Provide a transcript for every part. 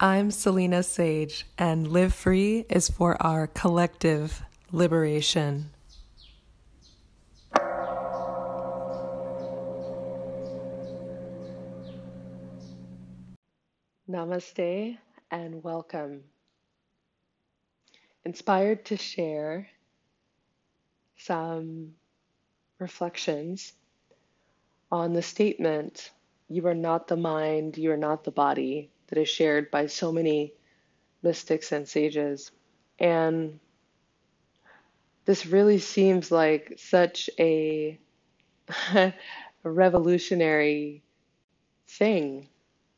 I'm Selena Sage, and Live Free is for our collective liberation. Namaste and welcome. Inspired to share some reflections on the statement, You are not the mind, you are not the body that is shared by so many mystics and sages. And this really seems like such a, revolutionary thing.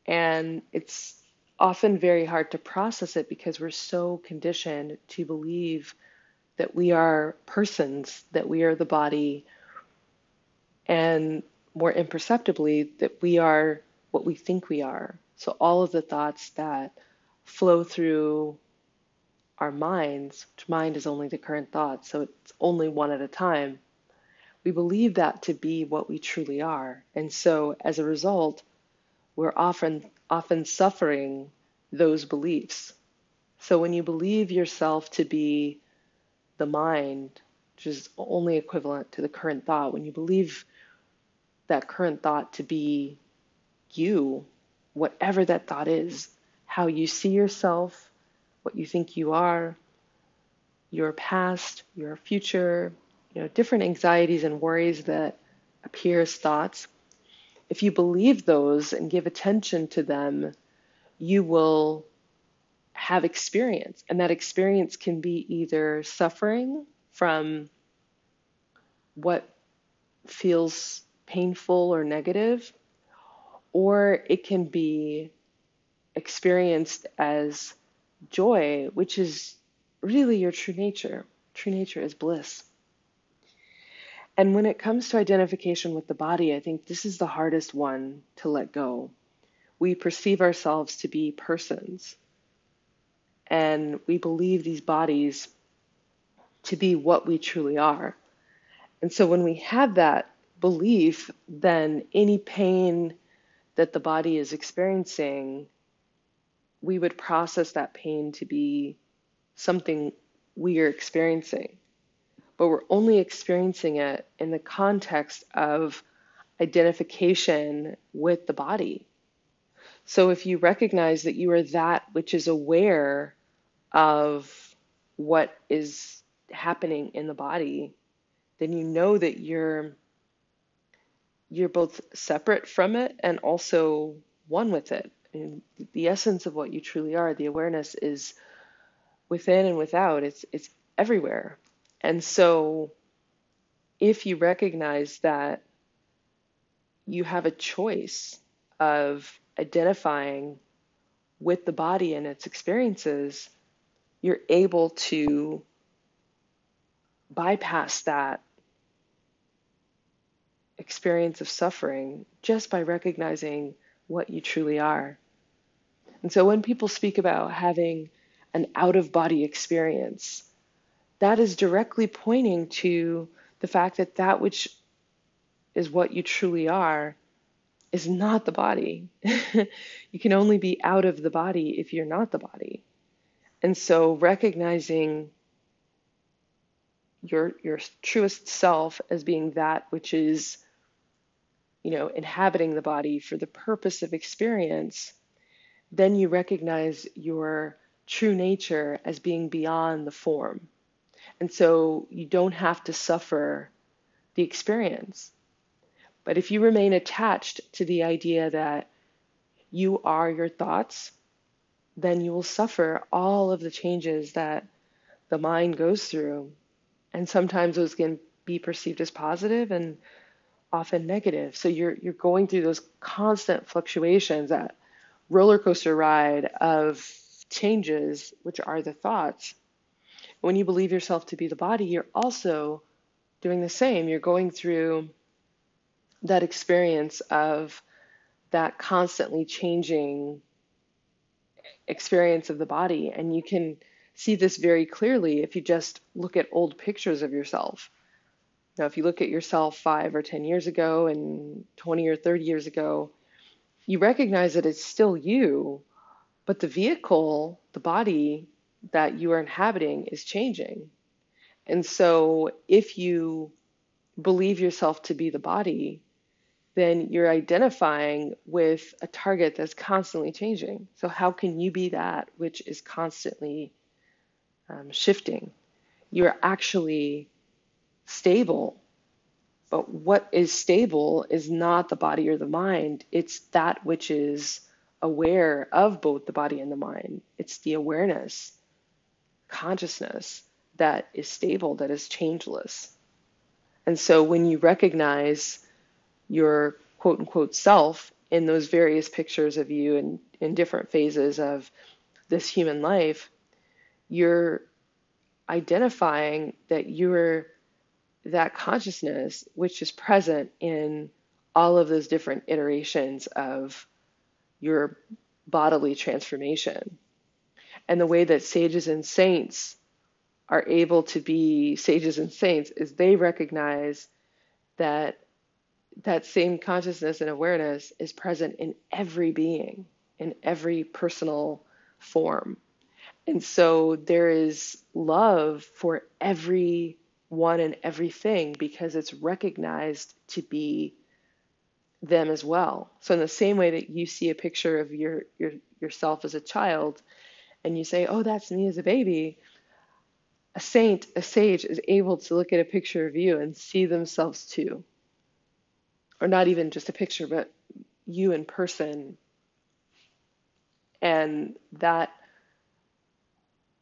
And it's often very hard to process it because we're so conditioned to believe that we are persons, that we are the body, and more imperceptibly, that we are what we think we are. So all of the thoughts that flow through our minds, which mind is only the current thought, so it's only one at a time, we believe that to be what we truly are. And so as a result, we're often often suffering those beliefs. So when you believe yourself to be the mind, which is only equivalent to the current thought, when you believe that current thought to be you, whatever that thought is, how you see yourself, what you think you are, your past, your future, you know, different anxieties and worries that appear as thoughts. If you believe those and give attention to them, you will have experience. And that experience can be either suffering from what feels painful or negative, or it can be experienced as joy, which is really your true nature. True nature is bliss. And when it comes to identification with the body, I think this is the hardest one to let go. We perceive ourselves to be persons, and we believe these bodies to be what we truly are. And so when we have that belief, then any pain that the body is experiencing, we would process that pain to be something we are experiencing. But we're only experiencing it in the context of identification with the body. So if you recognize that you are that which is aware of what is happening in the body, then you know that you're you're both separate from it and also one with it. And the essence of what you truly are, the awareness is within and without. It's it's everywhere. And so if you recognize that you have a choice of identifying with the body and its experiences, you're able to bypass that experience of suffering just by recognizing what you truly are. And so when people speak about having an out of body experience, that is directly pointing to the fact that that which is what you truly are is not the body. you can only be out of the body if you're not the body. And so recognizing your your truest self as being that which is you know, inhabiting the body for the purpose of experience, then you recognize your true nature as being beyond the form. And so you don't have to suffer the experience. But if you remain attached to the idea that you are your thoughts, then you will suffer all of the changes that the mind goes through. And sometimes those can be perceived as positive, and often negative. So you're you're going through those constant fluctuations, that roller coaster ride of changes, which are the thoughts. When you believe yourself to be the body, you're also doing the same. You're going through that experience of that constantly changing experience of the body. And you can see this very clearly if you just look at old pictures of yourself. Now, if you look at yourself five or 10 years ago and 20 or 30 years ago, you recognize that it's still you, But the vehicle, the body that you are inhabiting is changing. And so if you believe yourself to be the body, then you're identifying with a target that's constantly changing. So, how can you be that which is constantly um, shifting? You're actually stable. But what is stable is not the body or the mind, it's that which is aware of both the body and the mind. It's the awareness, consciousness that is stable, that is changeless. And so when you recognize your quote unquote self in those various pictures of you in, in different phases of this human life, you're identifying that you're that consciousness which is present in all of those different iterations of your bodily transformation. And the way that sages and saints are able to be sages and saints is they recognize that that same consciousness and awareness is present in every being, in every personal form. And so there is love for every one and everything because it's recognized to be them as well. So in the same way that you see a picture of your, your yourself as a child and you say, "Oh, that's me as a baby," a saint, a sage is able to look at a picture of you and see themselves too or not even just a picture, but you in person. And that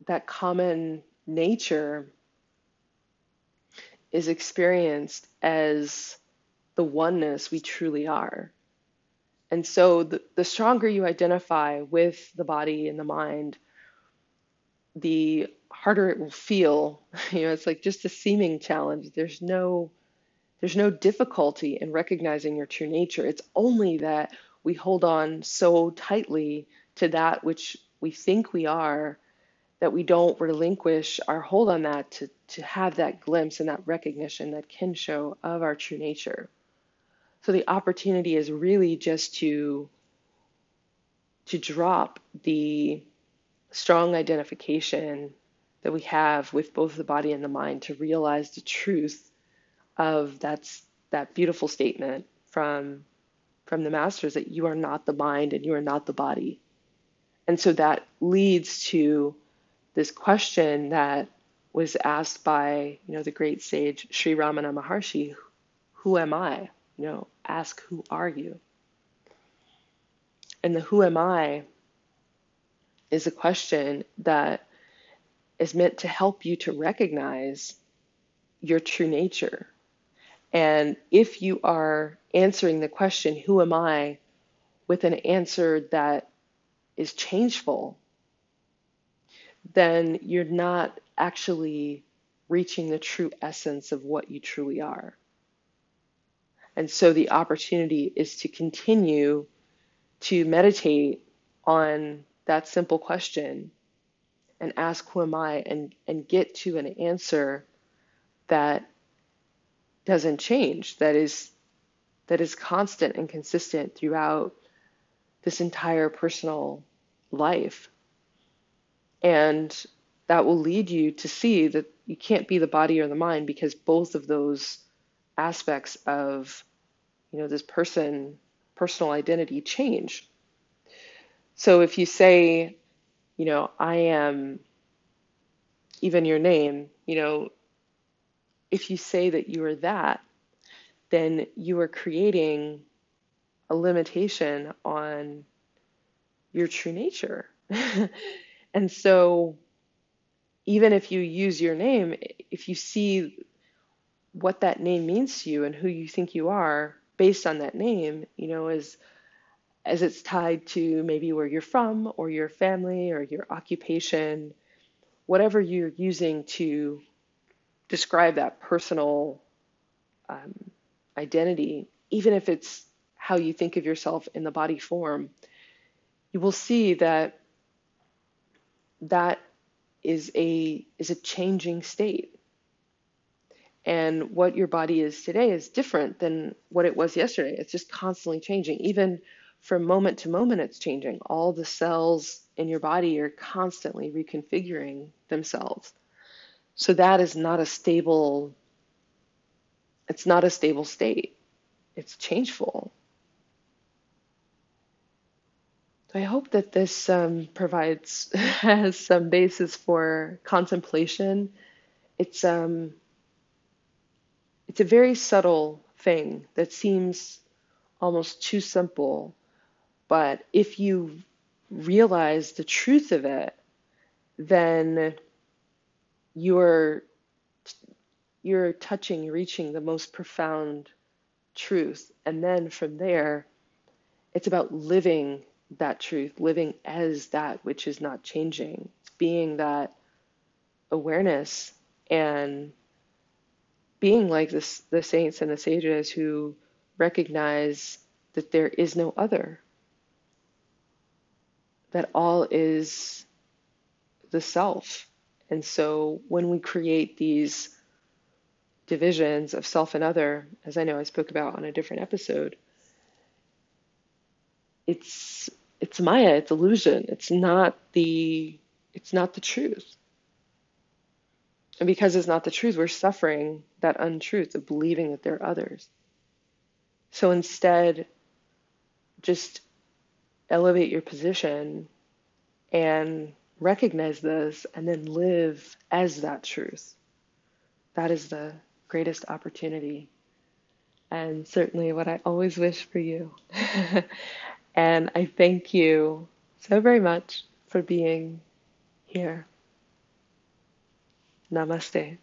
that common nature is experienced as the oneness we truly are. And so the, the stronger you identify with the body and the mind, the harder it will feel. You know, it's like just a seeming challenge. There's no there's no difficulty in recognizing your true nature. It's only that we hold on so tightly to that which we think we are that we don't relinquish our hold on that to, to have that glimpse and that recognition, that kensho of our true nature. So the opportunity is really just to to drop the strong identification that we have with both the body and the mind to realize the truth of that's that beautiful statement from from the masters that you are not the mind and you are not the body. And so that leads to this question that was asked by, you know, the great sage Sri Ramana Maharshi, who am I? You know, ask who are you? And the who am I is a question that is meant to help you to recognize your true nature, and if you are answering the question, Who am I? with an answer that is changeful, then you're not actually reaching the true essence of what you truly are. And so the opportunity is to continue to meditate on that simple question and ask, Who am I? and, and get to an answer that doesn't change, that is that is constant and consistent throughout this entire personal life. And that will lead you to see that you can't be the body or the mind because both of those aspects of you know this person personal identity change. So if you say, you know, I am even your name, you know, if you say that you are that, then you are creating a limitation on your true nature. and so, even if you use your name, if you see what that name means to you and who you think you are based on that name, you know, as as it's tied to maybe where you're from or your family or your occupation, whatever you're using to describe that personal um, identity, even if it's how you think of yourself in the body form, you will see that that is a is a changing state. And what your body is today is different than what it was yesterday. It's just constantly changing. Even from moment to moment, it's changing. All the cells in your body are constantly reconfiguring themselves. So that is not a stable it's not a stable state. It's changeful. I hope that this um, provides has some basis for contemplation. It's um, it's a very subtle thing that seems almost too simple, but if you realize the truth of it, then you're you're touching, reaching the most profound truth, and then from there, it's about living that truth, living as that which is not changing, being that awareness and being like this, the saints and the sages who recognize that there is no other, that all is the self. And so when we create these divisions of self and other, as I know I spoke about on a different episode, it's it's Maya, it's illusion. It's not the it's not the truth. And because it's not the truth, we're suffering that untruth of believing that there are others. So instead, just elevate your position and recognize this and then live as that truth. That is the greatest opportunity. And certainly what I always wish for you. And I thank you so very much for being here. Namaste.